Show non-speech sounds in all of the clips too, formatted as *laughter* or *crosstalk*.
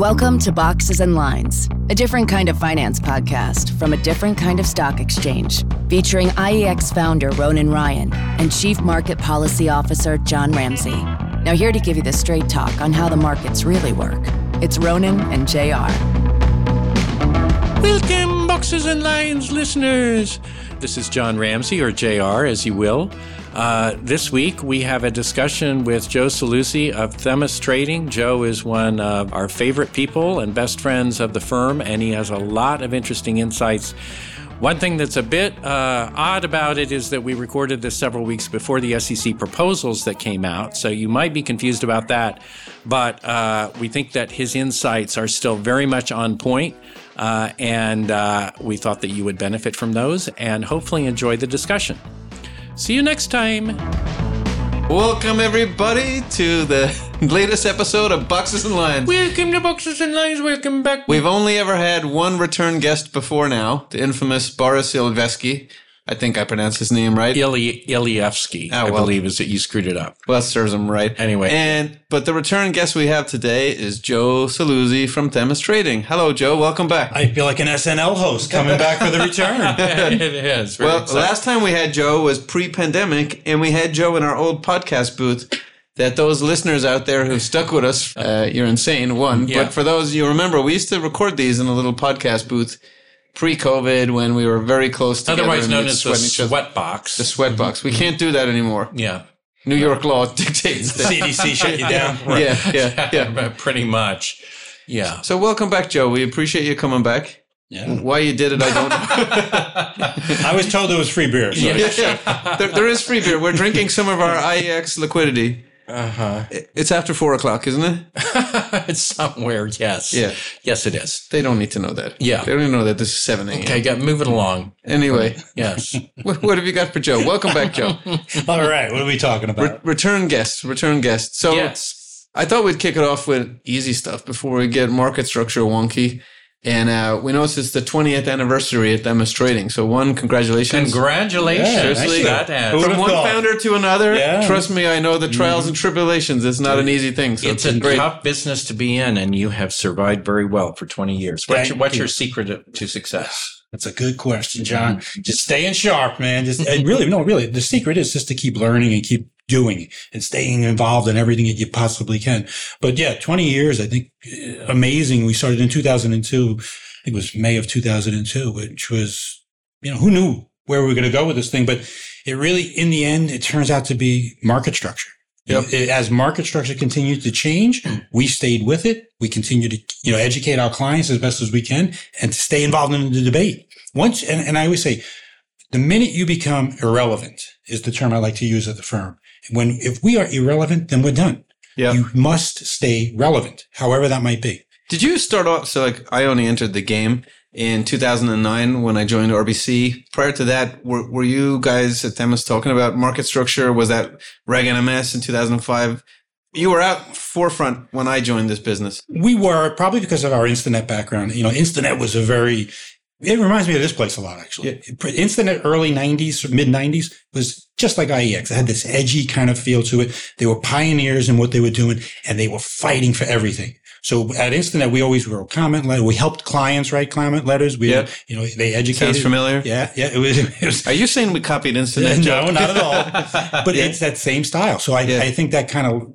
Welcome to Boxes and Lines, a different kind of finance podcast from a different kind of stock exchange, featuring IEX founder Ronan Ryan and Chief Market Policy Officer John Ramsey. Now, here to give you the straight talk on how the markets really work, it's Ronan and JR. Welcome, Boxes and Lines listeners. This is John Ramsey, or JR, as you will. Uh, this week, we have a discussion with Joe Saluzzi of Themis Trading. Joe is one of our favorite people and best friends of the firm, and he has a lot of interesting insights. One thing that's a bit uh, odd about it is that we recorded this several weeks before the SEC proposals that came out, so you might be confused about that. But uh, we think that his insights are still very much on point, uh, and uh, we thought that you would benefit from those and hopefully enjoy the discussion. See you next time. Welcome, everybody, to the *laughs* latest episode of Boxes and Lines. Welcome to Boxes and Lines. Welcome back. We've only ever had one return guest before now, the infamous Boris Ilveski. I think I pronounced his name right. Ili- Ilievsky, Oh, I believe, is that you screwed it up. Well, that serves him right. Anyway. And but the return guest we have today is Joe Saluzzi from Themis Trading. Hello, Joe. Welcome back. I feel like an SNL host coming back for the return. *laughs* it is. very well, exciting. last time we had Joe was pre-pandemic, and we had Joe in our old podcast booth. That those listeners out there who stuck with us, uh, you're insane. One, Yeah. but for those you remember, we used to record these in a little podcast booth pre-COVID when we were very close together. Otherwise known as the sweat box. The sweat box. We can't do that anymore. yeah. New York law *laughs* dictates that. CDC shut you *laughs* down. *laughs* Yeah, yeah, yeah. Pretty much. Yeah. So welcome back, Joe. We appreciate you coming back. Yeah. Why you did it, I don't know. I was told there was free beer. So Yeah. yeah, there, there is free beer. We're drinking some of our IEX liquidity. Uh-huh. It's after four o'clock, isn't it? *laughs* it's somewhere, yes. Yeah. Yes, it is. They don't need to know that. Yeah. They don't even know that this is 7 a.m. Okay, got move it along. Anyway, Yes. *laughs* what, what have you got for Joe? Welcome back, Joe. *laughs* All right. What are we talking Re- about? return guest. Return guest. So yes. I thought we'd kick it off with easy stuff before we get market structure wonky. And uh, we noticed it's the 20th anniversary at Themis Trading. So one, congratulations. Congratulations. Yeah, Seriously? that has. From one thought? founder to another, Yeah. trust me, I know the trials and tribulations. It's not an easy thing. So It's it's, a great. tough business to be in, and you have survived very well for 20 years. What's, your, what's you. your secret to- to success? That's a good question, John. Just staying sharp, man. Just *laughs* and really, no, really. The secret is just to keep learning and keep doing and staying involved in everything that you possibly can. But yeah, 20 years, I think, uh, amazing. We started in 2002. I think it was May of 2002, which was, you know, who knew where we were going to go with this thing? But it really, in the end, it turns out to be market structure. Yep. As market structure continued to change, we stayed with it. We continue to, you know, educate our clients as best as we can and to stay involved in the debate. Once, and, and I always say, the minute you become irrelevant is the term I like to use at the firm. When, if we are irrelevant, then we're done. Yeah. You must stay relevant, however that might be. Did you start off? So, like, I only entered the game in 2009 when I joined RBC. Prior to that, were, were you guys at Themis talking about market structure? Was that Reg NMS in 2005? You were out forefront when I joined this business. We were probably because of our Instinet background. You know, Instinet was a very, it reminds me of this place a lot, actually. Instinet early 90s, mid 90s was just like IEX. It had this edgy kind of feel to it. They were pioneers in what they were doing and they were fighting for everything. So at Instinet, we always wrote comment letter. We helped clients write comment letters. We, Yeah. you know, they educated. Sounds familiar. Yeah. Yeah. It was, it was Are you saying we copied Instinet? *laughs* No, not at all. *laughs* But it's that same style. So I, Yeah. I think that kind of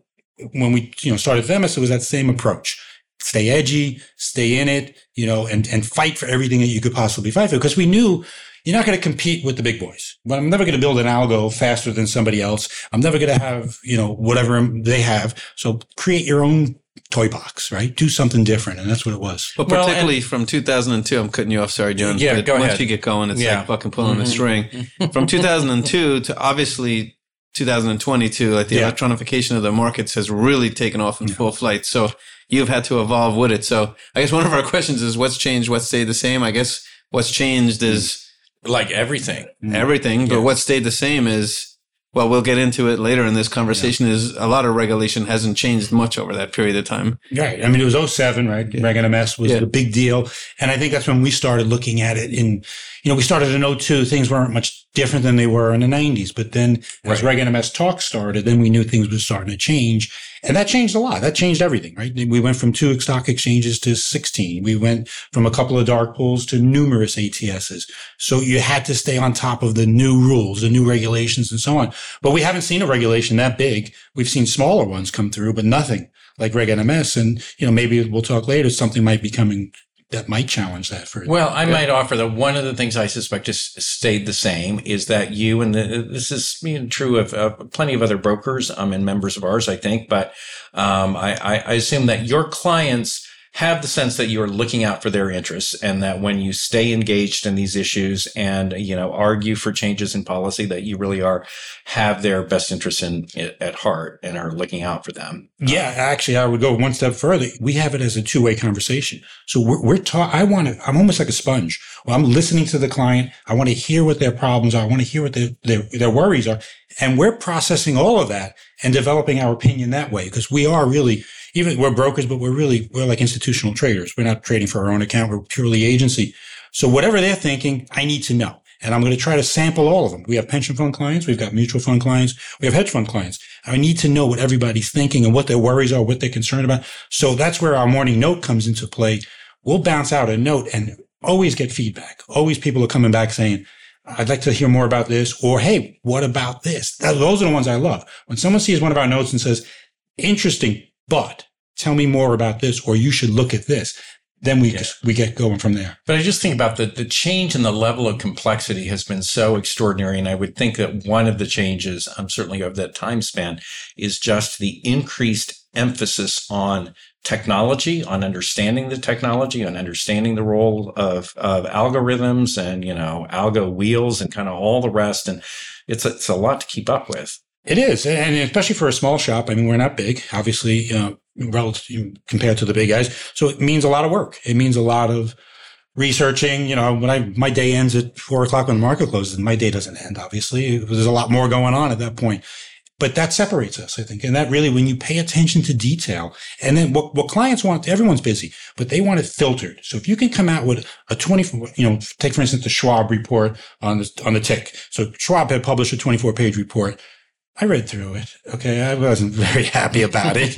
when we you know started Themis, it was that same approach. Stay edgy, stay in it, you know, and and fight for everything that you could possibly fight for. Because we knew you're not going to compete with the big boys. But I'm never going to build an algo faster than somebody else. I'm never going to have you know whatever they have. So create your own toy box, right? Do something different, and that's what it was. But Well, particularly from 2002, I'm cutting you off. Sorry, Jones. Yeah, but go once ahead. you get going, it's Yeah. like fucking pulling a Mhm. string. From *laughs* 2002 to obviously 2022, like the Yeah. electronification of the markets has really taken off in full flight. So you've had to evolve with it. So I guess one of our questions is what's changed, what's stayed the same? I guess what's changed is mm. Like everything. Mm. everything, but Yeah. what stayed the same is well, we'll get into it later in this conversation. Is a lot of regulation hasn't changed much over that period of time. Right. I mean, it was 07, right? Reg NMS was Yeah. the big deal. And I think that's when we started looking at it in, you know, we started in 02. Things weren't much different than they were in the 90s. But then as Reg NMS talk started, then we knew things were starting to change. And that changed a lot. That changed everything, right? We went from two stock exchanges to 16. We went from a couple of dark pools to numerous ATSs. So you had to stay on top of the new rules, the new regulations and so on. But we haven't seen a regulation that big. We've seen smaller ones come through, but nothing like Reg NMS. And, you know, maybe we'll talk later. Something might be coming that might challenge that for well i yeah. might offer that one of the things i suspect has stayed the same is that you and the, this is being true of uh, plenty of other brokers um, and members of ours i think but um, I, I assume that your clients have the sense that you're looking out for their interests and that when you stay engaged in these issues and you know argue for changes in policy that you really are have their best interests in at heart and are looking out for them. Yeah actually i would go one step further. We have it as a two-way conversation. So we're, we're ta- i want to i'm almost like a sponge. Well, i'm listening to the client. I want to hear what their problems are. I want to hear what their, their, their worries are. And we're processing all of that and developing our opinion that way because we are really even we're brokers, but we're really, we're like institutional traders. We're not trading for our own account. We're purely agency. So whatever they're thinking, I need to know. And I'm going to try to sample all of them. We have pension fund clients. We've got mutual fund clients. We have hedge fund clients. I need to know what everybody's thinking and what their worries are, what they're concerned about. So that's where our morning note comes into play. We'll bounce out a note and always get feedback. Always people are coming back saying, I'd like to hear more about this or, Hey, what about this? Those are the ones I love. When someone sees one of our notes and says, interesting, but tell me more about this, or you should look at this. Then we yeah. just, we get going from there. But I just think about the the change in the level of complexity has been so extraordinary, and I would think that one of the changes, um, certainly of that time span, is just the increased emphasis on technology, on understanding the technology, on understanding the role of, of algorithms and, you know, algo wheels and kind of all the rest. And it's, it's a lot to keep up with. It is, and especially for a small shop. I mean, we're not big, obviously, uh, relative compared to the big guys. So it means a lot of work. It means a lot of researching. You know, when I my day ends at four o'clock when the market closes, my day doesn't end. Obviously, there's a lot more going on at that point. But that separates us, I think. And that really, when you pay attention to detail, and then what, what clients want, everyone's busy, but they want it filtered. So if you can come out with a 24, you know, take for instance the Schwab report on the, on the tick. So Schwab had published a 24 page report I read through it. Okay. I wasn't *laughs* very happy about it.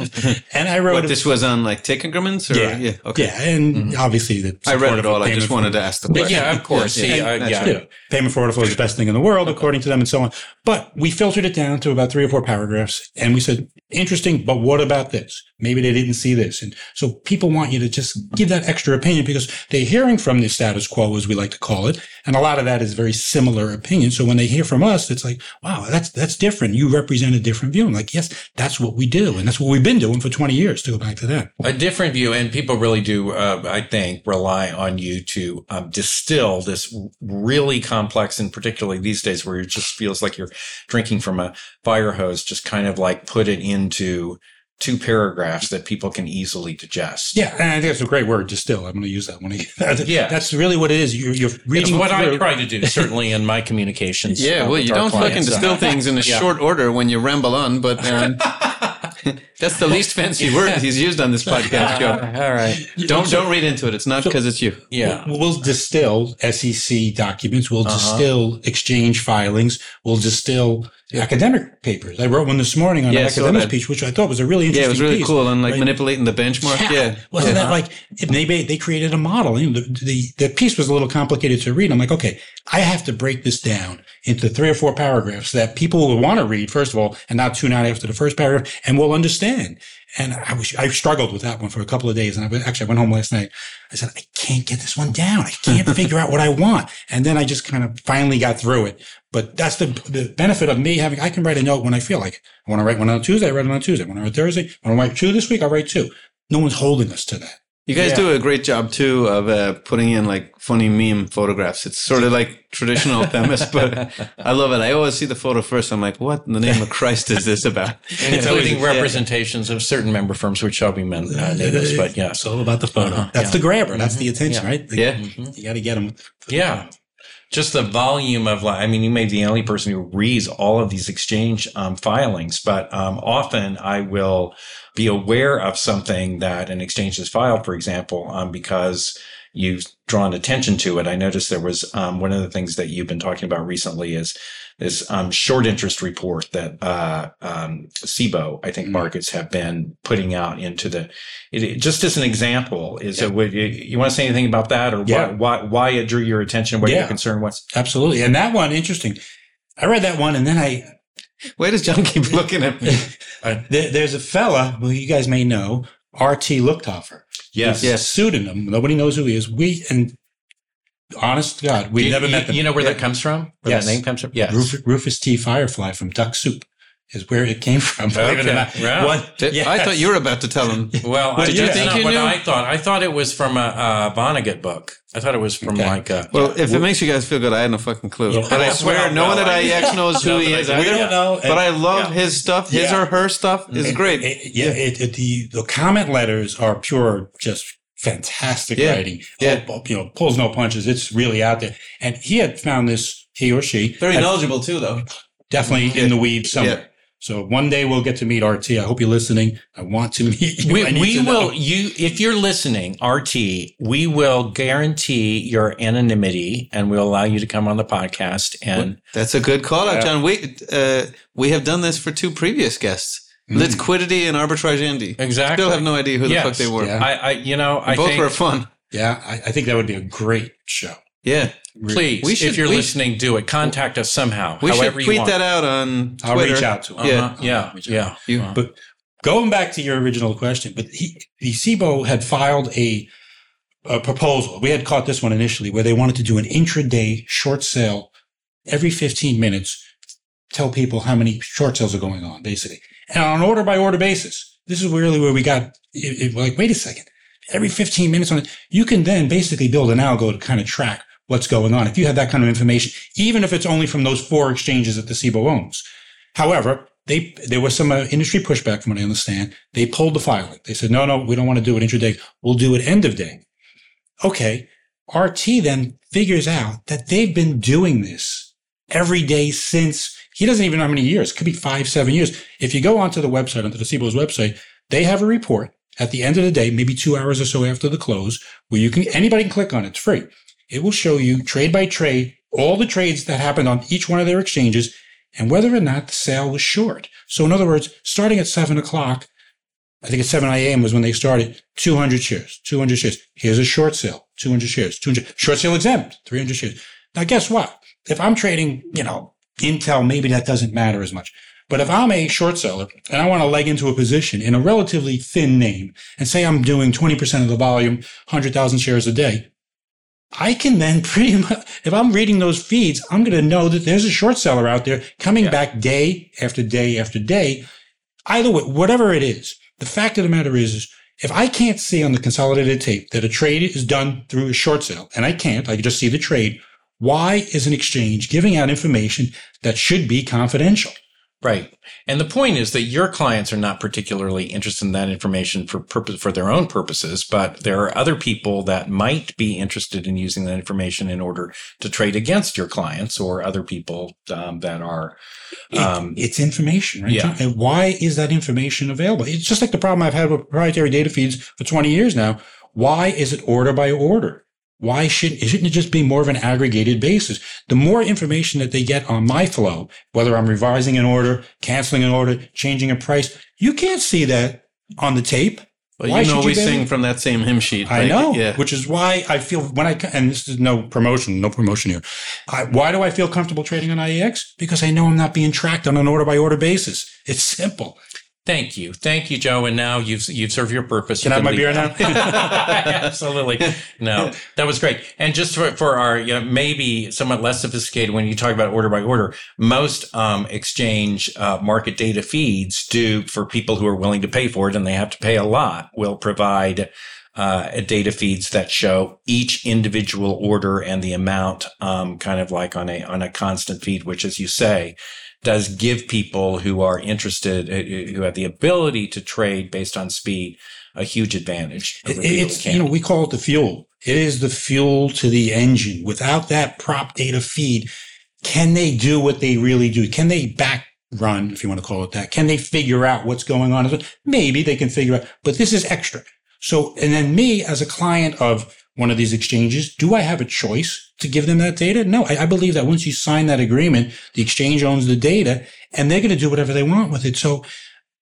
and I wrote. What, this was on like tick increments or? Yeah. yeah okay. Yeah. And mm-hmm. obviously the I read it all. I just wanted to ask the question. Yeah, of course. yeah. See, yeah. yeah. Payment for order flow is the best thing in the world, according to them and so on. But we filtered it down to about three or four paragraphs and we said, interesting, but what about this? Maybe they didn't see this. And so people want you to just give that extra opinion because they're hearing from the status quo, as we like to call it. And a lot of that is very similar opinion. So when they hear from us, it's like, wow, that's, that's different. You represent a different view. I'm like, yes, that's what we do. And that's what we've been doing for 20 years to go back to that. A different view. And people really do, uh, I think, rely on you to um, distill this really complex and particularly these days where it just feels like you're drinking from a fire hose, just kind of like put it into two paragraphs that people can easily digest. Yeah, and I think that's a great word, distill. I'm going to use that one. Again. *laughs* Yeah, that's really what it is. You're, you're reading. It's what through. I try to do, certainly in my communications. Yeah, well, you don't clients. fucking distill things in a *laughs* yeah. short order when you ramble on, but um, *laughs* that's the least fancy word he's used on this podcast, Joe. All right, don't don't read into it. It's not because so, it's you. Yeah, we'll, we'll distill SEC documents. We'll uh-huh. distill exchange filings. We'll distill academic papers. I wrote one this morning on yeah, an academic piece, which I thought was a really interesting. Yeah, it was really piece, cool on like right? manipulating the benchmark. Yeah, yeah. wasn't yeah. that like they they created a model? You know, the, the the piece was a little complicated to read. I'm like, okay, I have to break this down into three or four paragraphs that people will want to read first of all, and not tune out after the first paragraph, and will understand. And I was, I struggled with that one for a couple of days. And I actually, I went home last night. I said, I can't get this one down. I can't *laughs* figure out what I want. And then I just kind of finally got through it. But that's the, the benefit of me having, I can write a note when I feel like I want to write one on Tuesday. I write it on Tuesday. When I write Thursday, I want to write two this week. I write two. No one's holding us to that. You guys yeah. do a great job too of uh, putting in like funny meme photographs. It's sort of like traditional *laughs* Themis, but I love it. I always see the photo first. I'm like, what in the name of Christ is this about? *laughs* It's including representations yeah. of certain member firms, which shall be men, uh, nameless, but yeah. It's all about the photo. Uh-huh. That's yeah. the grabber. That's mm-hmm. the attention, right? The, yeah. Mm-hmm. You got to get them. Yeah just the volume of like, I mean, you may be the only person who reads all of these exchange um, filings, but um, often I will be aware of something that an exchange has filed, for example, um, because you've drawn attention to it. I noticed there was um, one of the things that you've been talking about recently is this um, short interest report that uh, um, CBOE, I think, Mhm. markets have been putting out into the. It, it- just as an example, is it? Would you, you want to say anything about that, or Yeah. why, why why it drew your attention? What Yeah. your concern was? Absolutely. And that one, interesting. I read that one and then I, Why does John keep looking at me? *laughs* there, there's a fella who you guys may know, R.T. Leuchtkafer. Yes. He's a pseudonym. Nobody knows who he is. We, and honest to God, we you, never you- met them. You know where Yeah. that comes from? Where Yes. that name comes from? Yes. Rufus, Rufus T. Firefly from Duck Soup is where it came from. Believe it or Okay. not. Yeah. What- Did- yes. I thought you were about to tell him. *laughs* Well, I, Did you that's think not you what knew? I thought. I thought it was from a, a Vonnegut book. I thought it was from Okay. like a. Well, if it makes you guys feel good, I had no fucking clue. Yeah. But I Well, swear, no one at I- IEX *laughs* knows who No, he is I- we either. don't know. But I love Yeah. his stuff. His Yeah. or her stuff is It- great. it- yeah, it, it- the the comment letters are pure, just fantastic Yeah. writing. Yeah. Oh, you know, pulls no punches. It's really out there. And he had found this. He or she Very had knowledgeable too, though. definitely in the weeds somewhere. Yeah. So one day we'll get to meet RT. I hope you're listening. I want to *laughs* meet you. we, we to know. will you if you're listening rt we will guarantee your anonymity and we'll allow you to come on the podcast and That's a good call out, Yeah. John. We uh, we have done this for two previous guests. Mm. Liquidity and Arbitrage Indy. exactly Still have no idea who the Yes. fuck they were. Yeah. I, I you know i Both think were fun. Yeah, I, I think that would be a great show. Yeah. please We should- if you're we- listening do it contact us somehow We however should you tweet want that out on Twitter. I'll reach out to him. Yeah. uh-huh. yeah yeah You- Uh, But going back to your original question, but he, the CBOE had filed a, a proposal. We had caught this one initially where they wanted to do an intraday short sale every 15 minutes, tell people how many short sales are going on, basically. And on an order by order basis, this is really where we got it, it- like, wait a second. Every 15 minutes on it, you can then basically build an algo to kind of track what's going on. If you have that kind of information, even if it's only from those four exchanges that the CBOE owns. However, they there was some uh, industry pushback from what I understand. They pulled the filing. They said, no, no, we don't want to do it intraday. We'll do it end of day. Okay. RT then figures out that they've been doing this every day since he doesn't even know how many years. It could be five, seven years. If you go onto the website, onto the CBOE's website, they have a report at the end of the day, maybe two hours or so after the close, where you can anybody can click on it. It's free. It will show you trade by trade all the trades that happened on each one of their exchanges and whether or not the sale was short. So in other words, starting at seven o'clock, I think at 7 a.m. was when they started, 200 shares, 200 shares. Here's a short sale, 200 shares, 200, short sale exempt, 300 shares. Now guess what? If I'm trading, you know, Intel, maybe that doesn't matter as much. But if I'm a short seller and I want to leg into a position in a relatively thin name and say I'm doing 20% of the volume, 100,000 shares a day, I can then *laughs* pretty much, if I'm reading those feeds, I'm going to know that there's a short seller out there coming Yeah. back day after day after day. Either way, whatever it is, the fact of the matter is, is if I can't see on the consolidated tape that a trade is done through a short sale, and I can't, I can just see the trade, why is an exchange giving out information that should be confidential? Right. And the point is that your clients are not particularly interested in that information for purpose for their own purposes, but there are other people that might be interested in using that information in order to trade against your clients or other people um, that are. It- Um, it's information, right? yeah. And why is that information available? It's just like the problem I've had with proprietary data feeds for 20 years now. Why is it order by order? Why shouldn't, shouldn't it just be more of an aggregated basis? The more information that they get on my flow, whether I'm revising an order, canceling an order, changing a price, you can't see that on the tape. Well, Why you know you we be sing from that same hymn sheet. I like, know, Yeah. which is why I feel when I and this is no promotion, no promotion here. I, why do I feel comfortable trading on IEX? Because I know I'm not being tracked on an order by order basis. It's simple. Thank you, thank you, Joe. And now you've you've served your purpose. Can You I have my beer now? *laughs* Absolutely. No, that was great. And just for, for our, you know, maybe somewhat less sophisticated, when you talk about order by order, most um, exchange uh, market data feeds do for people who are willing to pay for it, and they have to pay a lot. Will provide uh, data feeds that show each individual order and the amount, um, kind of like on a on a constant feed, which, as you say, does give people who are interested, uh, who have the ability to trade based on speed, a huge advantage. It- over people who it's you know we call it the fuel. It is the fuel to the engine. Without that prop data feed, can they do what they really do? Can they back run, if you want to call it that? Can they figure out what's going on? Maybe they can figure out, but this is extra. So, and then me as a client of one of these exchanges. Do I have a choice to give them that data? No, I, I believe that once you sign that agreement, the exchange owns the data and they're going to do whatever they want with it. So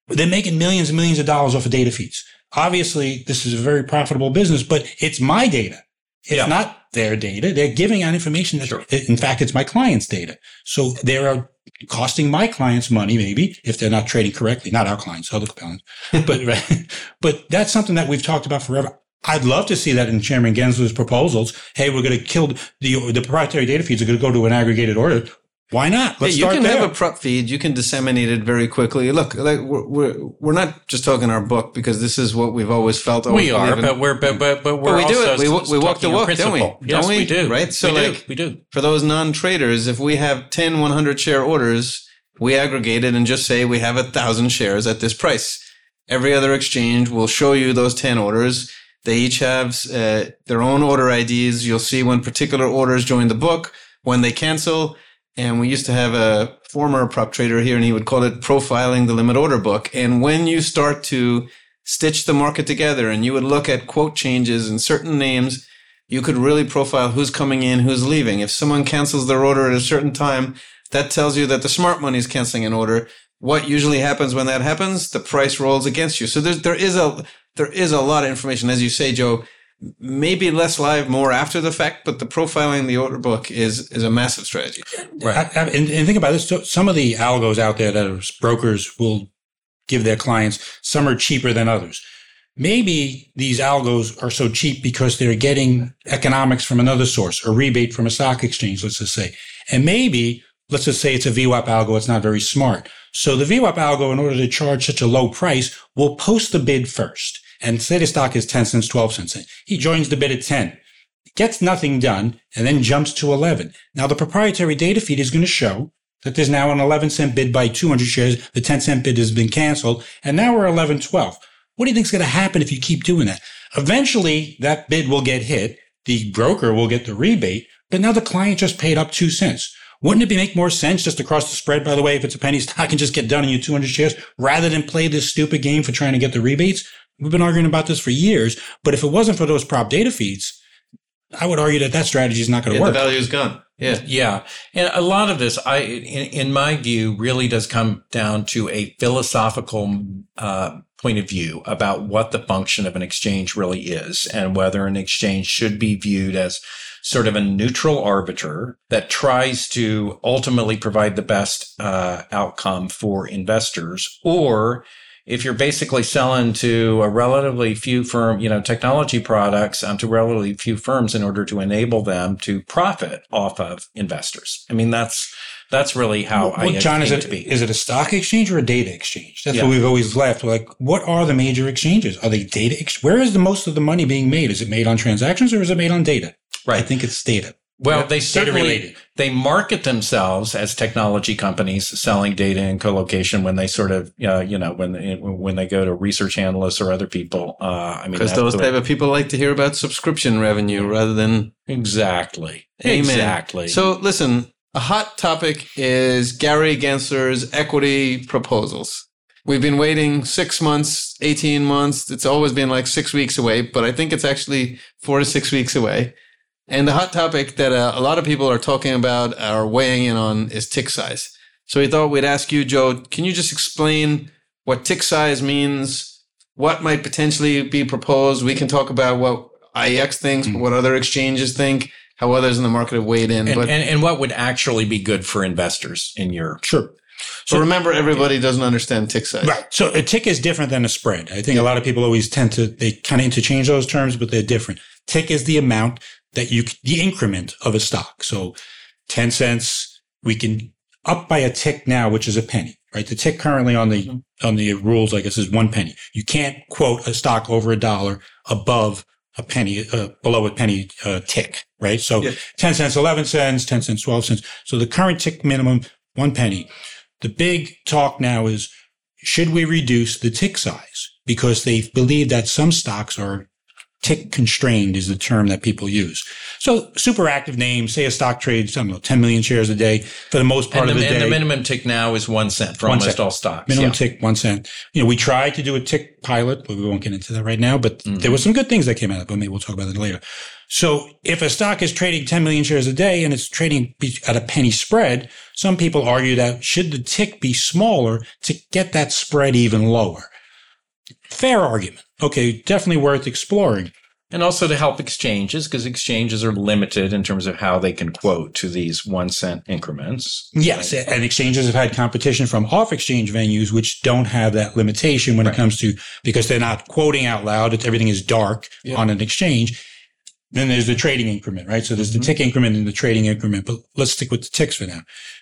they're making millions and millions of dollars off of data feeds. Obviously, this is a very profitable business, but it's my data. It's Yeah. not their data. They're giving out information that, Sure. in fact, it's my client's data. So they are costing my clients money, maybe if they're not trading correctly, not our clients, other clients. but, right, *laughs* but that's something that we've talked about forever. I'd love to see that in Chairman Gensler's proposals. Hey, we're going to kill the, the proprietary data feeds are going to go to an aggregated order. Why not? Let's yeah, you start can there. have a prop feed. You can disseminate it very quickly. Look, like we're we're, we're not just talking our book because this is what we've always felt. always We are, believed but we're but but but we're But we do it. We, we walk the walk, don't we? principle. Don't yes, we? do. Right. So we like do. we do. for those non-traders, if we have 10 100 share orders, we aggregate it and just say we have a thousand shares at this price. Every other exchange will show you those 10 orders. They each have uh, their own order IDs. You'll see when particular orders join the book, when they cancel. And we used to have a former prop trader here and he would call it profiling the limit order book. And when you start to stitch the market together and you would look at quote changes and certain names, you could really profile who's coming in, who's leaving. If someone cancels their order at a certain time, that tells you that the smart money is canceling an order. What usually happens when that happens? The price rolls against you. So there's, there is a, there is a lot of information. As you say, Joe, maybe less live, more after the fact, but the profiling the order book is, is a massive strategy. Right. I- I- and, and think about this. So some of the algos out there that are brokers will give their clients, some are cheaper than others. Maybe these algos are so cheap because they're getting economics from another source, a rebate from a stock exchange, let's just say. And maybe, let's just say it's a VWAP algo. It's not very smart. So the VWAP algo, in order to charge such a low price, will post the bid first. And say the stock is 10 cents, 12 cents. He joins the bid at 10 gets nothing done, and then jumps to 11. Now, the proprietary data feed is going to show that there's now an 11 cent bid by 200 shares. The 10 cent bid has been canceled, and now we're 11, 12. What do you think is going to happen if you keep doing that? Eventually, that bid will get hit. The broker will get the rebate, but now the client just paid up two cents. Wouldn't it be make more sense just to cross the spread, by the way, if it's a penny stock and just get done in your 200 shares rather than play this stupid game for trying to get the rebates? We've been arguing about this for years, but if it wasn't for those prop data feeds, I would argue that that strategy is not going Yeah, to the work. value is gone. Yeah. Yeah, and a lot of this, I, in, in my view, really does come down to a philosophical uh, point of view about what the function of an exchange really is, and whether an exchange should be viewed as sort of a neutral arbiter that tries to ultimately provide the best uh, outcome for investors, or if you're basically selling to a relatively few firm, you know, technology products um, to relatively few firms in order to enable them to profit off of investors. I mean, that's that's really how I Well, John, is it to be. is it a stock exchange or a data exchange? That's Yeah. what we've always left. We're like, what are the major exchanges? Are they data? Ex- Where is the most of the money being made? Is it made on transactions or is it made on data? Right. I think it's data. Well, they certainly they market themselves as technology companies selling data and co-location when they sort of uh, you know when they, when they go to research analysts or other people. Uh, I mean, Because those type of people like to hear about subscription revenue rather than exactly, Amen. exactly. So listen, a hot topic is Gary Gensler's equity proposals. We've been waiting six months, 18 months. It's always been like six weeks away, but I think it's actually four to six weeks away. And the hot topic that uh, a lot of people are talking about or weighing in on is tick size. So we thought we'd ask you, Joe, can you just explain what tick size means? What might potentially be proposed? We can talk about what IEX thinks, Mm. what other exchanges think, how others in the market have weighed in. and, but and, and what would actually be good for investors in your Sure. so remember, everybody doesn't understand tick size. Right. So a tick is different than a spread. I think a lot of people always tend to, they kind of interchange those terms, but they're different. Tick is the amount that you, the increment of a stock. So 10 cents, we can up by a tick now, which is a penny, right? The tick currently on the, on the rules, I guess, is one penny. You can't quote a stock over a dollar above a penny, uh, below a penny, uh, tick, right? So Yeah. 10 cents, 11 cents, 10 cents, 12 cents. So the current tick minimum, one penny. The big talk now is should we reduce the tick size? Because they believe that some stocks are tick constrained is the term that people use. So super active names, say a stock trades, I don't know, 10 million shares a day for the most part and of the, the day. and the minimum tick now is one cent for One almost cent. all stocks. Minimum yeah. tick, one cent. You know, we tried to do a tick pilot, but we won't get into that right now. But Mm-hmm. there were some good things that came out of it, but maybe we'll talk about that later. So if a stock is trading 10 million shares a day and it's trading at a penny spread, some people argue that should the tick be smaller to get that spread even lower? Fair argument. Okay, definitely worth exploring. And also to help exchanges, because exchanges are limited in terms of how they can quote to these one cent increments. Yes, and exchanges have had competition from off exchange venues, which don't have that limitation when it comes to because they're not quoting out loud. It's, everything is dark on an exchange. Then there's the trading increment, right? So there's the mm-hmm. tick increment and the trading increment. But let's stick with the ticks for now.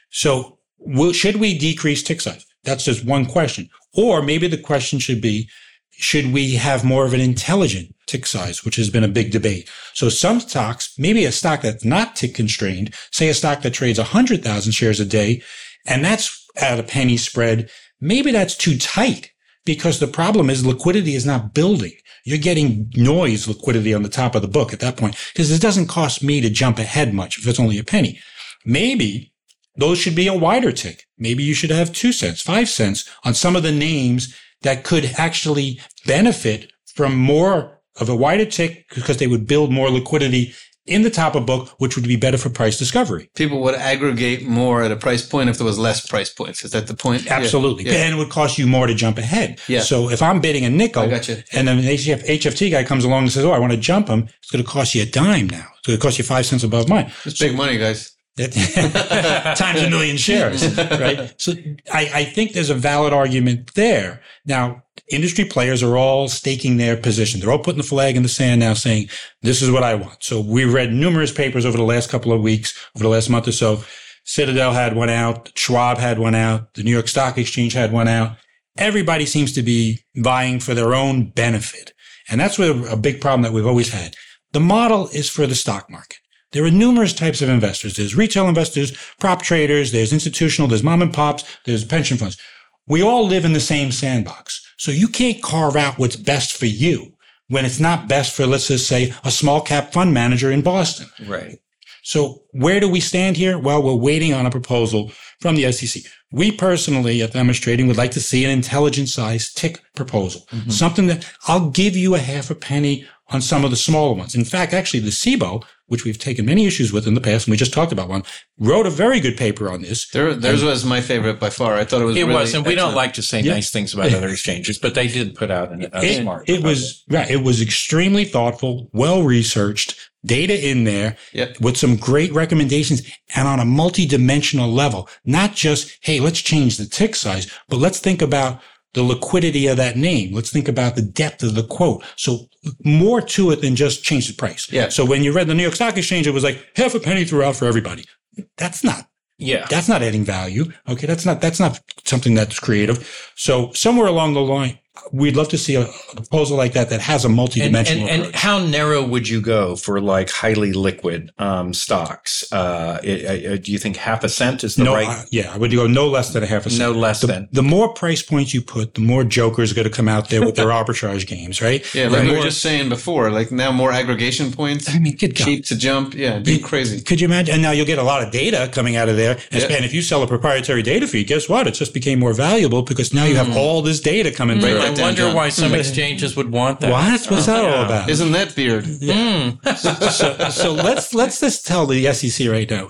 So will, should we decrease tick size? That's just one question. Or maybe the question should be, should we have more of an intelligent tick size, which has been a big debate. So some stocks, maybe a stock that's not tick constrained, say a stock that trades 100,000 shares a day, and that's at a penny spread, maybe that's too tight because the problem is liquidity is not building. You're getting noise liquidity on the top of the book at that point because it doesn't cost me to jump ahead much if it's only a penny. Maybe those should be a wider tick. Maybe you should have two cents, five cents on some of the names that could actually benefit from more of a wider tick because they would build more liquidity in the top of book, which would be better for price discovery. People would aggregate more at a price point if there was less price points. Is that the point? Absolutely. Yeah. And it would cost you more to jump ahead. Yeah. So if I'm bidding a nickel and then an HF, HFT guy comes along and says, Oh, I want to jump him, it's going to cost you a dime now. It's going to cost you five cents above mine. It's big money, guys. *laughs* Times a million shares, right? So I, I think there's a valid argument there. Now, industry players are all staking their position. They're all putting the flag in the sand now saying, this is what I want. So we read numerous papers over the last couple of weeks, over the last month or so. Citadel had one out. Schwab had one out. The New York Stock Exchange had one out. Everybody seems to be vying for their own benefit. And that's where a big problem that we've always had. The model is for the stock market. There are numerous types of investors. There's retail investors, prop traders, there's institutional, there's mom and pops, there's pension funds. We all live in the same sandbox. So you can't carve out what's best for you when it's not best for, let's just say, a small cap fund manager in Boston. Right. So where do we stand here? Well, we're waiting on a proposal from the SEC. We personally at Themis Trading would like to see an intelligent size tick proposal, mm-hmm. something that I'll give you a half a penny on some of the smaller ones. In fact, actually the CBOE, which we've taken many issues with in the past, and we just talked about one, wrote a very good paper on this. There, theirs was my favorite by far. I thought it was. It really was, and we don't like to say Yeah. nice things about *laughs* other exchanges, but they did put out an, a it, smart. it was right. It was extremely thoughtful, well researched, data in there Yep. with some great recommendations and on a multi-dimensional level. Not just, hey, let's change the tick size, but let's think about the liquidity of that name. Let's think about the depth of the quote. So more to it than just change the price. Yeah. So when you read the New York Stock Exchange, it was like half a penny throughout for everybody. That's not yeah. that's not adding value. Okay. That's not, that's not something that's creative. So somewhere along the line, we'd love to see a, a proposal like that that has a And, multi-dimensional and, and how narrow would you go for like highly liquid um, stocks? Uh, it, uh, do you think half a cent is the no, right? uh, yeah, I would go no less than a half a cent. no less the, than. the more price points you put, the more jokers are going to come out there with their *laughs* arbitrage games, right? Yeah, like The we were just saying before, like now more aggregation points, I mean, good God. cheap to jump. Yeah, be crazy. Could you imagine? And now you'll get a lot of data coming out of there. And, Yeah. and if you sell a proprietary data feed, guess what? It just became more valuable because now you have all this data coming through. that I wonder John. why some hmm. exchanges would want that. What? What's that all about? Isn't that beard? Hmm. so, so let's let's just tell the SEC right now,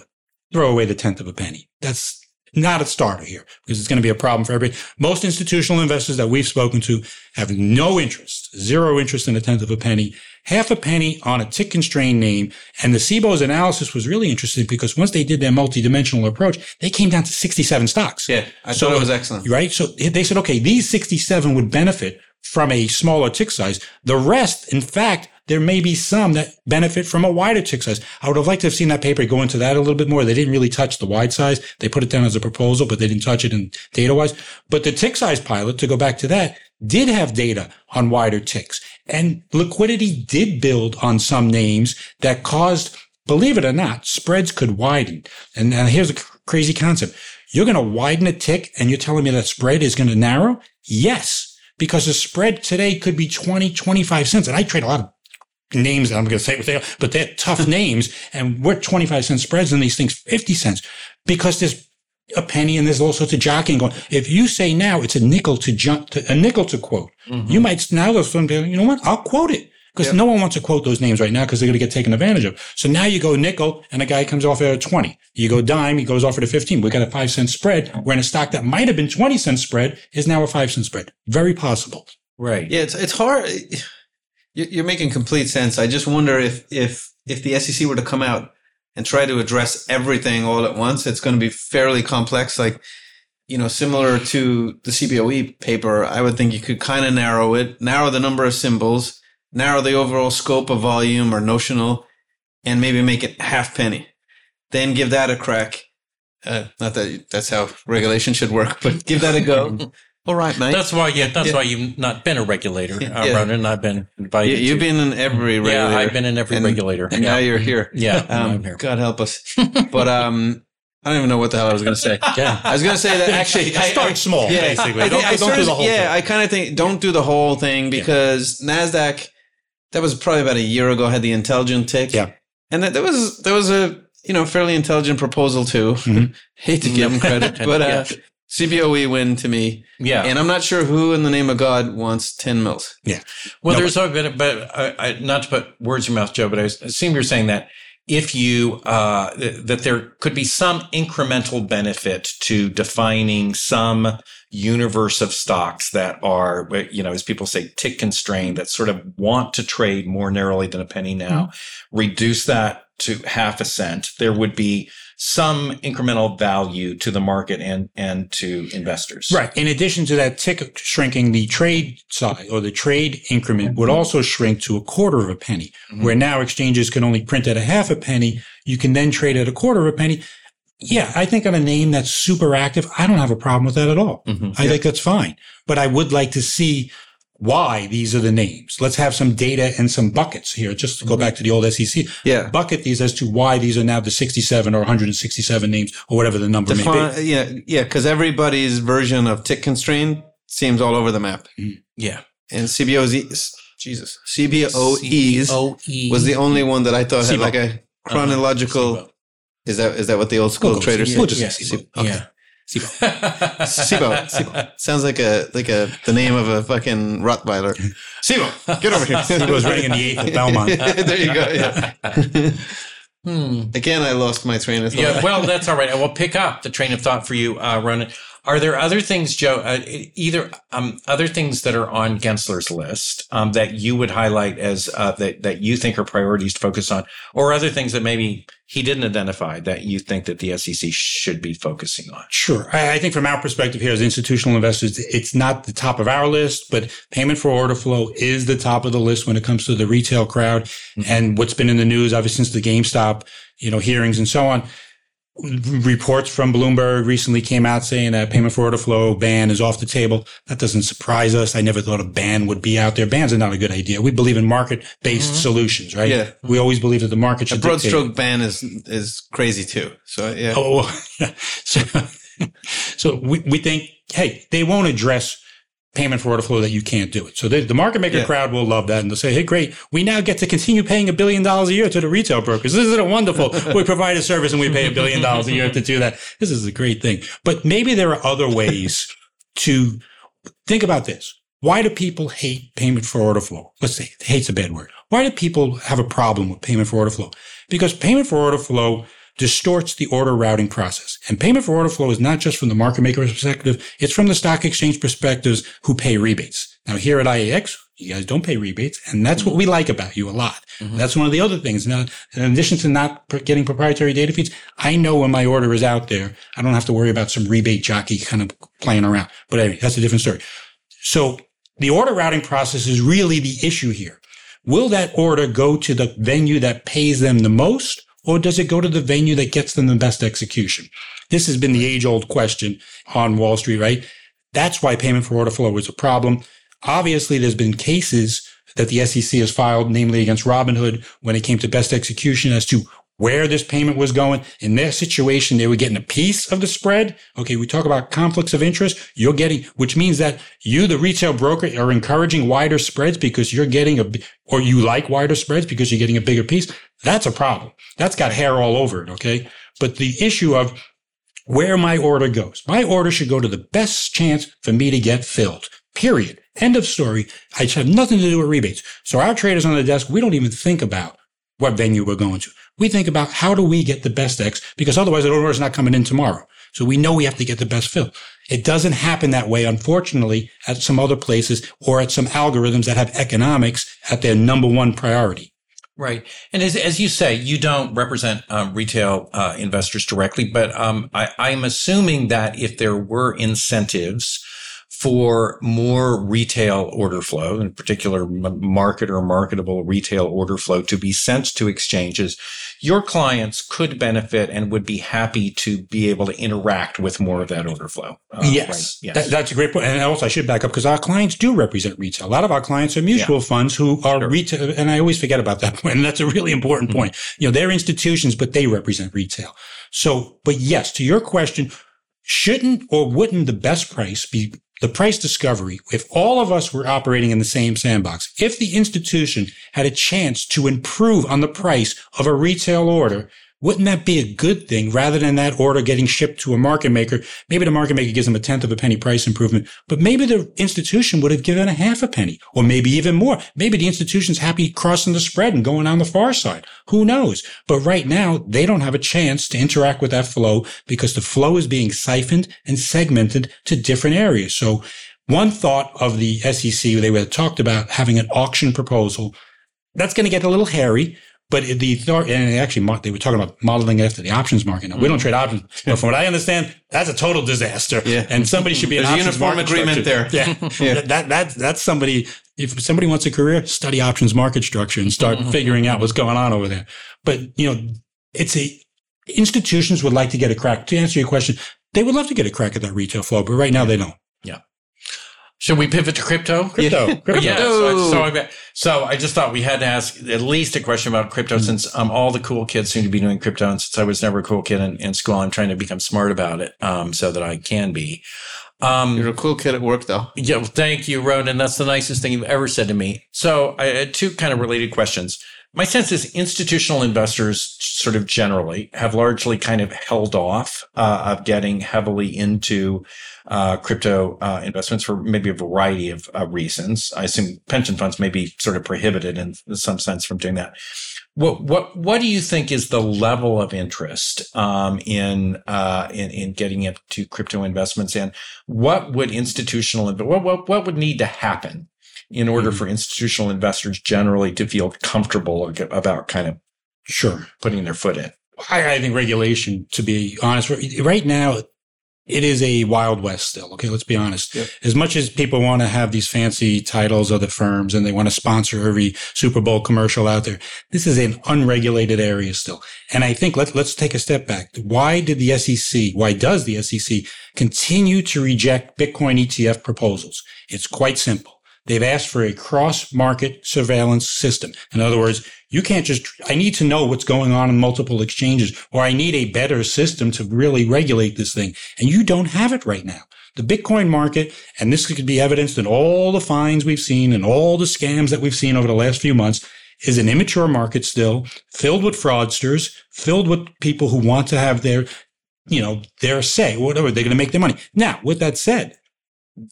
throw away the tenth of a penny. That's not a starter here because it's going to be a problem for everybody. Most institutional investors that we've spoken to have no interest, zero interest in a tenth of a penny, half a penny on a tick constrained name. And the CBOE's analysis was really interesting because once they did their multidimensional approach, they came down to 67 stocks. Yeah, I So- thought it was excellent. Right. So they said, okay, these 67 would benefit from a smaller tick size. The rest, in fact, there may be some that benefit from a wider tick size. I would have liked to have seen that paper go into that a little bit more. They didn't really touch the wide size. They put it down as a proposal, but they didn't touch it in data wise. But the tick size pilot, to go back to that, did have data on wider ticks and liquidity did build on some names that caused, believe it or not, spreads could widen. And now here's a crazy concept. You're going to widen a tick and you're telling me that spread is going to narrow? Yes, because the spread today could be 20, 25 cents. And I trade a lot of names that I'm going to say what they are, but they're tough names. And we're 25 cent spreads and these things 50 cents because there's a penny and there's all sorts of jockeying going. If you say now it's a nickel to jump to a nickel to quote, Mm-hmm. you might now go something, you know what? I'll quote it. Because no one wants to quote those names right now because they're going to get taken advantage of. So now you go nickel and a guy comes off at a 20. You go dime, he goes off at a 15. We got a five cent spread. Where in a stock that might have been 20 cent spread is now a five cent spread. Very possible. Right. Yeah, it's it's hard. You- You're making complete sense. I just wonder if if if the SEC were to come out and try to address everything all at once, it's going to be fairly complex. Like you know, similar to the CBOE paper, I would think you could kind of narrow it, narrow the number of symbols, narrow the overall scope of volume or notional, and maybe make it half penny. Then give that a crack. Uh, not that that's how regulation should work, but give that a go. *laughs* all right, mate. That's why, yeah, that's Yeah. why you've not been a regulator, uh, Yeah. Ronan. I've been invited. you, you've to. been in every regulator. Yeah, I've been in every and- regulator. and now you're here. yeah, Um, I'm here. God help us. But um, I don't even know what the hell I was going to say. *laughs* Yeah. I was going to say that *laughs* actually. I, Start I- small, yeah, basically. I Don't, I don't do the whole Yeah, thing. I kind of think don't do the whole thing because Nasdaq. That was probably about a year ago. Had the intelligent tick. Yeah. and that, there was there was a you know fairly intelligent proposal too. Mhm. *laughs* Hate to give him credit, but uh, Yeah. CBOE win to me. Yeah. And I'm not sure who in the name of God wants ten mils. Yeah. Well, No, there's a bit, but I, I, not to put words in your mouth, Joe, but I assume you're saying that if you uh, th- that there could be some incremental benefit to defining some universe of stocks that are, you know, as people say, tick constrained, that sort of want to trade more narrowly than a penny now, reduce that to half a cent. There would be some incremental value to the market and and to investors. Right. In addition to that tick shrinking, the trade side or the trade increment would also shrink to a quarter of a penny, where now exchanges can only print at a half a penny. You can then trade at a quarter of a penny. Yeah, I think on a name that's super active, I don't have a problem with that at all. Mhm. I think that's fine. But I would like to see why these are the names. Let's have some data and some buckets here, just to go mm-hmm. back to the old SEC. Yeah. Bucket these as to why these are now the 67 or 167 names or whatever the number may be. Yeah, yeah, because everybody's version of tick constraint seems all over the map. Mm-hmm. Yeah. And CBO's, Jesus, CBOE's CBOE. was the only one that I thought had like a chronological. Uh-huh. Is that is that what the old school We'll traders CBO. say? We'll CBO. Okay. Yeah. SIBO. *laughs* SIBO. Sibo. Sounds like a like a the name of a fucking Rottweiler. SIBO, get over here. It was running in the eighth at Belmont. *laughs* there you go. Yeah. Hmm. Again, I lost my train of thought. Yeah, well, that's all right. I will pick up the train of thought for you, uh, Ronan. Are there other things, Joe, uh, either um, other things that are on Gensler's list um, that you would highlight as uh, that that you think are priorities to focus on, or other things that maybe he didn't identify that you think that the SEC should be focusing on? Sure. I, I think from our perspective here as institutional investors, it's not the top of our list, but payment for order flow is the top of the list when it comes to the retail crowd. And what's been in the news, obviously, since the GameStop, you know, hearings and so on. Reports from Bloomberg recently came out saying that payment for order flow ban is off the table. That doesn't surprise us. I never thought a ban would be out there. Bans are not a good idea. We believe in market based mm-hmm. solutions, right? Yeah. We always believe that the market A broad dictate. stroke ban is is crazy too. So yeah. Oh, *laughs* well, so, *laughs* so we, we think, hey, they won't address payment for order flow that you can't do it. So they, the market maker Yeah. crowd will love that. And they'll say, hey, great. We now get to continue paying a billion dollars a year to the retail brokers. This isn't wonderful? *laughs* we provide a service and we pay a billion dollars a year to do that. This is a great thing. But maybe there are other ways to think about this. Why do people hate payment for order flow? Let's say hate's a bad word. Why do people have a problem with payment for order flow? Because payment for order flow distorts the order routing process. And payment for order flow is not just from the market maker perspective, it's from the stock exchange perspectives who pay rebates. Now here at IEX, you guys don't pay rebates, and that's what we like about you a lot. Mm-hmm. That's one of the other things. Now, in addition to not getting proprietary data feeds, I know when my order is out there, I don't have to worry about some rebate jockey kind of playing around. But anyway, that's a different story. So the order routing process is really the issue here. Will that order go to the venue that pays them the most, or does it go to the venue that gets them the best execution? This has been the age old question on Wall Street, right? That's why payment for order flow is a problem. Obviously, there's been cases that the SEC has filed, namely against Robinhood, when it came to best execution as to where this payment was going. In their situation, they were getting a piece of the spread. Okay. We talk about conflicts of interest. You're getting, which means that you, the retail broker, are encouraging wider spreads because you're getting a, or you like wider spreads because you're getting a bigger piece. That's a problem. That's got hair all over it. Okay. But the issue of where my order goes, my order should go to the best chance for me to get filled. Period. End of story. I have nothing to do with rebates. So our traders on the desk, we don't even think about what venue we're going to. We think about how do we get the best X because otherwise the order is not coming in tomorrow. So we know we have to get the best fill. It doesn't happen that way, unfortunately, at some other places or at some algorithms that have economics at their number one priority. Right. And as, as you say, you don't represent um, retail uh, investors directly, but um, I, I'm assuming that if there were incentives for more retail order flow, in particular market or marketable retail order flow to be sent to exchanges, your clients could benefit and would be happy to be able to interact with more of that order flow. Uh, yes. Right? yes. That, that's a great point. And also I should back up because our clients do represent retail. A lot of our clients are mutual yeah. funds who are sure. retail. And I always forget about that *laughs* point. And that's a really important mm-hmm. point. You know, they're institutions, but they represent retail. So, but yes, to your question, shouldn't or wouldn't the best price be the price discovery, if all of us were operating in the same sandbox, if the institution had a chance to improve on the price of a retail order, wouldn't that be a good thing rather than that order getting shipped to a market maker? Maybe the market maker gives them a tenth of a penny price improvement, but maybe the institution would have given a half a penny or maybe even more. Maybe the institution's happy crossing the spread and going on the far side. Who knows? But right now, they don't have a chance to interact with that flow because the flow is being siphoned and segmented to different areas. So one thought of the SEC, they were talked about having an auction proposal. That's going to get a little hairy but the and actually they were talking about modeling after the options market. Now, mm-hmm. we don't trade options, but from what I understand, that's a total disaster. Yeah. And somebody should be an There's uniform agreement structure. there. Yeah. *laughs* yeah. That, that, that's somebody, if somebody wants a career, study options market structure and start mm-hmm. figuring out what's going on over there. But, you know, it's a, institutions would like to get a crack. To answer your question, they would love to get a crack at that retail flow, but right now they don't. Yeah. Should we pivot to crypto? Crypto. Yeah. crypto. yeah so, so, so, I just thought we had to ask at least a question about crypto mm-hmm. since um, all the cool kids seem to be doing crypto. And since I was never a cool kid in, in school, I'm trying to become smart about it um, so that I can be. Um, You're a cool kid at work, though. Yeah. Well, thank you, Ronan. That's the nicest thing you've ever said to me. So I had two kind of related questions. My sense is institutional investors, sort of generally, have largely kind of held off uh, of getting heavily into uh, crypto uh, investments for maybe a variety of uh, reasons. I assume pension funds may be sort of prohibited in some sense from doing that. What what what do you think is the level of interest um, in uh, in in getting into crypto investments, and what would institutional what what what would need to happen in order mm-hmm. for institutional investors generally to feel comfortable about kind of sure putting their foot in? I, I think regulation, to be honest, right now it is a wild west still. Okay, let's be honest. Yep. As much as people want to have these fancy titles of the firms and they want to sponsor every Super Bowl commercial out there, this is an unregulated area still. And I think let's let's take a step back. Why did the SEC? Why does the SEC continue to reject Bitcoin ETF proposals? It's quite simple. They've asked for a cross market surveillance system. In other words, you can't just, I need to know what's going on in multiple exchanges, or I need a better system to really regulate this thing. And you don't have it right now. The Bitcoin market, and this could be evidenced in all the fines we've seen and all the scams that we've seen over the last few months, is an immature market still, filled with fraudsters, filled with people who want to have their, you know, their say, whatever, they're going to make their money. Now, with that said,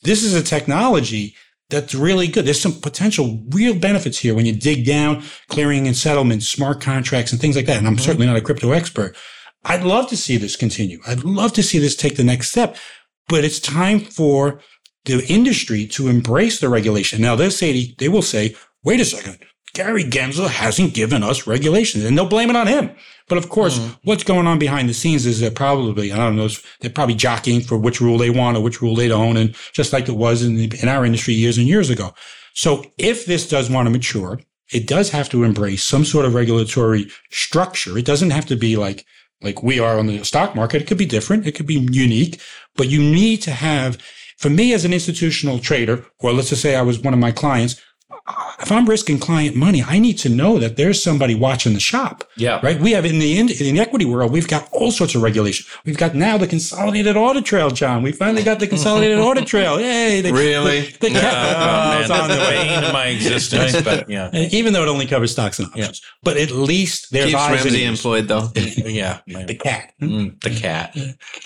this is a technology that's really good. There's some potential real benefits here when you dig down clearing and settlement, smart contracts and things like that. And I'm mm-hmm. certainly not a crypto expert. I'd love to see this continue. I'd love to see this take the next step, but it's time for the industry to embrace the regulation. Now they'll say, they will say, wait a second. Gary Gensler hasn't given us regulations and they'll blame it on him. But of course, mm-hmm. what's going on behind the scenes is they're probably, I don't know, they're probably jockeying for which rule they want or which rule they don't. And just like it was in, the, in our industry years and years ago. So if this does want to mature, it does have to embrace some sort of regulatory structure. It doesn't have to be like, like we are on the stock market. It could be different. It could be unique, but you need to have, for me as an institutional trader, or let's just say I was one of my clients, if I'm risking client money, I need to know that there's somebody watching the shop. Yeah. Right. We have in the in, in the equity world, we've got all sorts of regulation. We've got now the consolidated audit trail, John. We finally got the consolidated *laughs* audit trail. Yay. The, Really? The, the cap- Oh, it's man, on the that's the way. bane of my existence, but yeah. *laughs* And Even though it only covers stocks and options, but at least there's Keeps eyes and Ramsey employed though. *laughs* Yeah. The cat. Mm, the cat.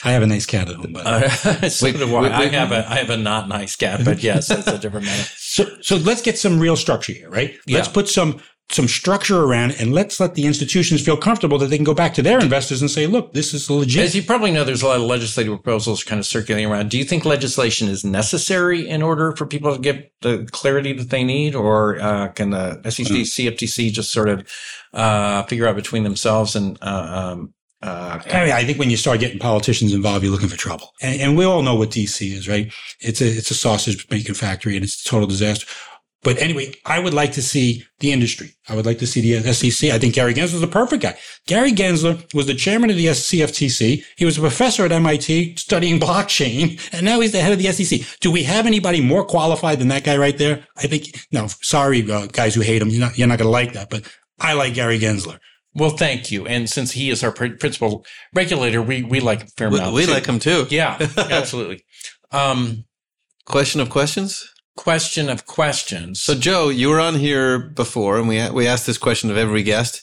I have a nice cat at home, but Uh, so Wait, do I. wait, I wait. have a I have a not nice cat, but yes, that's a different matter. So, so let's get some real structure here, right? Let's put some some structure around it, and let's let the institutions feel comfortable that they can go back to their investors and say, "Look, this is legit." As you probably know, there's a lot of legislative proposals kind of circulating around. Do you think legislation is necessary in order for people to get the clarity that they need, or uh, can the SEC, CFTC just sort of uh, figure out between themselves and uh, um, uh, I, I think when you start getting politicians involved, you're looking for trouble, and, and we all know what DC is, right? It's a it's a sausage making factory, and it's a total disaster. But anyway, I would like to see the industry. I would like to see the SEC. I think Gary Gensler is the perfect guy. Gary Gensler was the chairman of the CFTC. He was a professor at MIT studying *laughs* blockchain, and now he's the head of the SEC. Do we have anybody more qualified than that guy right there? I think, no, sorry, uh, guys who hate him. You're not, you're not going to like that, but I like Gary Gensler. Well, thank you. And since he is our pr- principal regulator, we we like a fair We, amount. we too. like him too. Yeah, absolutely. *laughs* Um, Question of questions. question of questions. So, Joe, you were on here before, and we we asked this question of every guest.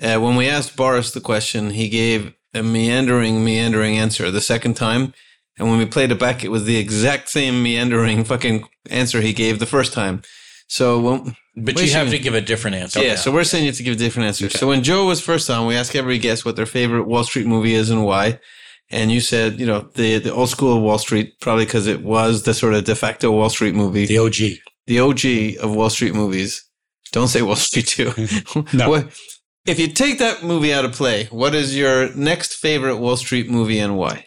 Uh, when we asked Boris the question, he gave a meandering, meandering answer the second time. And when we played it back, it was the exact same meandering fucking answer he gave the first time. So, when, but you have to give a different answer. yeah, so we're saying you have to give a different answer. So, when Joe was first on, we asked every guest what their favorite Wall Street movie is and why. And you said, you know, the, the old school Wall Street, probably because it was the sort of de facto Wall Street movie The OG. the OG of Wall Street movies. Don't say Wall Street 2. *laughs* No. *laughs* What, if you take that movie out of play, what is your next favorite Wall Street movie and why?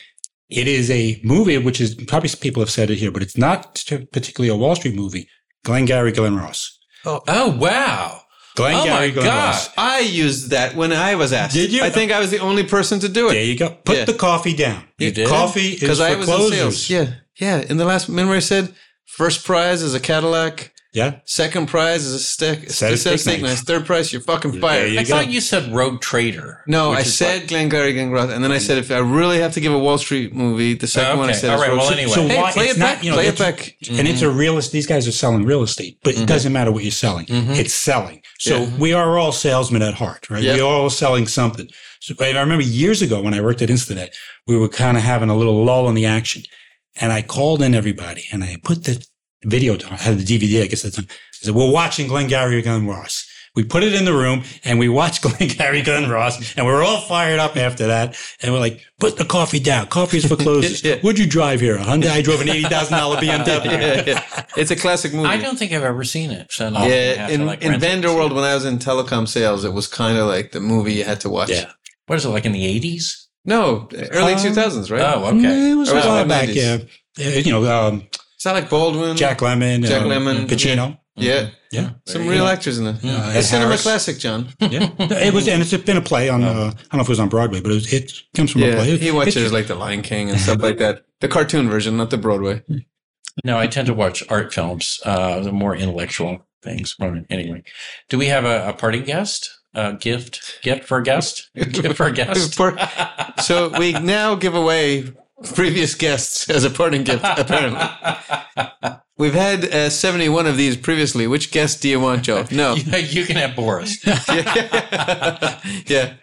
It is a movie, which is probably people have said it here, but it's not particularly a Wall Street movie. Glengarry Glen Ross. Oh, oh wow. Glengarry Oh my Glen God. Ross. I used that when I was asked. Did you? I think I was the only person to do it. There you go. Put Yeah. the coffee down. You did? Coffee is for I was closers. Yeah. Yeah. In the last, remember I said first prize is a Cadillac. Yeah. Second prize is a stick. Set of set of steak steak knives. knives. Third prize, you're fucking fired. you I go. thought you said Rogue Trader. No, I is said Glengarry Glen Ross, and then I said if I really have to give a Wall Street movie, the second oh, one I said All is right, Rogue well, Street. anyway. So Hey, why play it's it not, back, you know, play it it's- back. And it's a real estate. These guys are selling real estate, but it mm-hmm. doesn't matter what you're selling. Mm-hmm. It's selling. So Yeah. we are all salesmen at heart, right? Yep. We are all selling something. So I remember years ago when I worked at Instinet, we were kind of having a little lull in the action. And I called in everybody and I put the video down. I had the DVD, I guess at the time. I said, we're watching Glengarry Glen Ross. We put it in the room and we watched *laughs* Glengarry Glen Ross and we were all fired up after that. And we're like, put the coffee down. Coffee is for closers. *laughs* Yeah. What'd you drive here? A Hyundai? I drove an $80,000 *laughs* BMW. yeah, yeah. It's a classic movie. I don't think I've ever seen it. So no, yeah, have to, in, like, in rent it. Vanderworld, when I was in telecom sales, it was kind of like the movie you had to watch. Yeah. What is it like in the eighties? No, early Um, 2000s, right? Oh, okay. Mm, It was Or a was it while the back, 90s? yeah. Uh, You know, um, Is that like Baldwin? Jack Lemmon, Jack uh, Lemmon. Pacino. Yeah. Yeah. Some real actors in it. Uh, It's Ed cinema Harris. classic, John. Yeah. *laughs* It was, and it's been a play on, uh, I don't know if it was on Broadway, but it, was, it comes from a Yeah, play. he watches It's- like The Lion King and stuff like that. The cartoon version, not the Broadway. No, I tend to watch art films, uh, the more intellectual things. Anyway, do we have a, a parting guest? A gift? Gift for a guest? *laughs* gift for a guest? For- so we now give away previous guests as a parting gift, *laughs* apparently. We've had uh, 71 of these previously. Which guest do you want, Joe? *laughs* No. Yeah, you can have Boris. *laughs* yeah.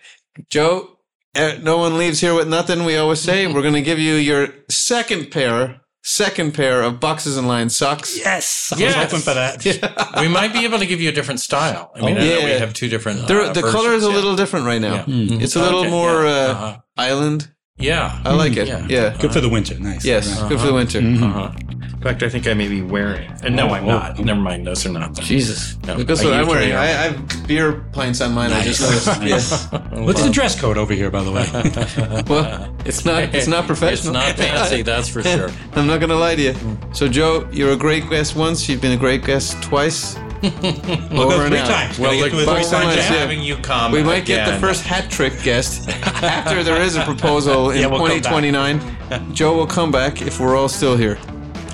Joe, uh, no one leaves here with nothing. We always say we're going to give you your second pair, second pair of boxes and line socks. Yes. I Yes. was hoping for that. we might be able to give you a different style. I mean, I know we have two different. Uh, the color is a yeah. little different right now. Yeah. It's a little Okay, more yeah. uh, Uh-huh. island. Yeah. I like it. Yeah. Yeah. Good for the winter. Nice. Yes, Right. good for the winter. Mm-hmm. Uh-huh. In fact, I think I may be wearing. And no, oh, I'm Oh, not. oh. Never mind. Those are not. them. Jesus. No, Look, that's I what I'm wearing. I, I have beer pints on mine. I just noticed. *laughs* Nice. Yeah. *laughs* What's the dress code over here, by the way? *laughs* Well, it's not. It's not professional. It's not fancy, that's for sure. I'm not gonna lie to you. So, Joe, you're a great guest once. You've been a great guest twice. *laughs* We'll Over go and three out. times. Well, Gotta get look, to three times. yeah. having you come. We might get the first hat trick guest *laughs* after there is a proposal in Yeah, we'll 2029. Joe will come back if we're all still here.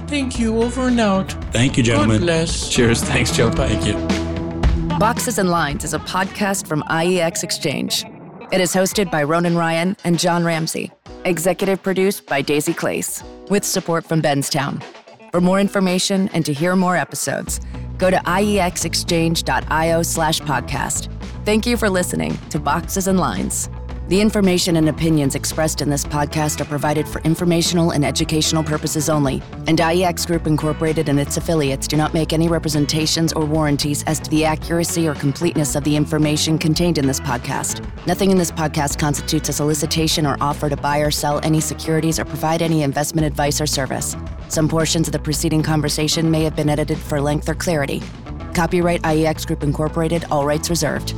Thank you. Over and out. Thank you, gentlemen. God gentlemen. bless. Cheers. Thanks, Joe. Thank you. Boxes and Lines is a podcast from IEX Exchange. It is hosted by Ronan Ryan and John Ramsey. Executive produced by Daisy Clace, with support from Benstown. For more information and to hear more episodes, go to iexexchange.io slash podcast. Thank you for listening to Boxes and Lines. The information and opinions expressed in this podcast are provided for informational and educational purposes only, and IEX Group Incorporated and its affiliates do not make any representations or warranties as to the accuracy or completeness of the information contained in this podcast. Nothing in this podcast constitutes a solicitation or offer to buy or sell any securities or provide any investment advice or service. Some portions of the preceding conversation may have been edited for length or clarity. Copyright IEX Group Incorporated, all rights reserved.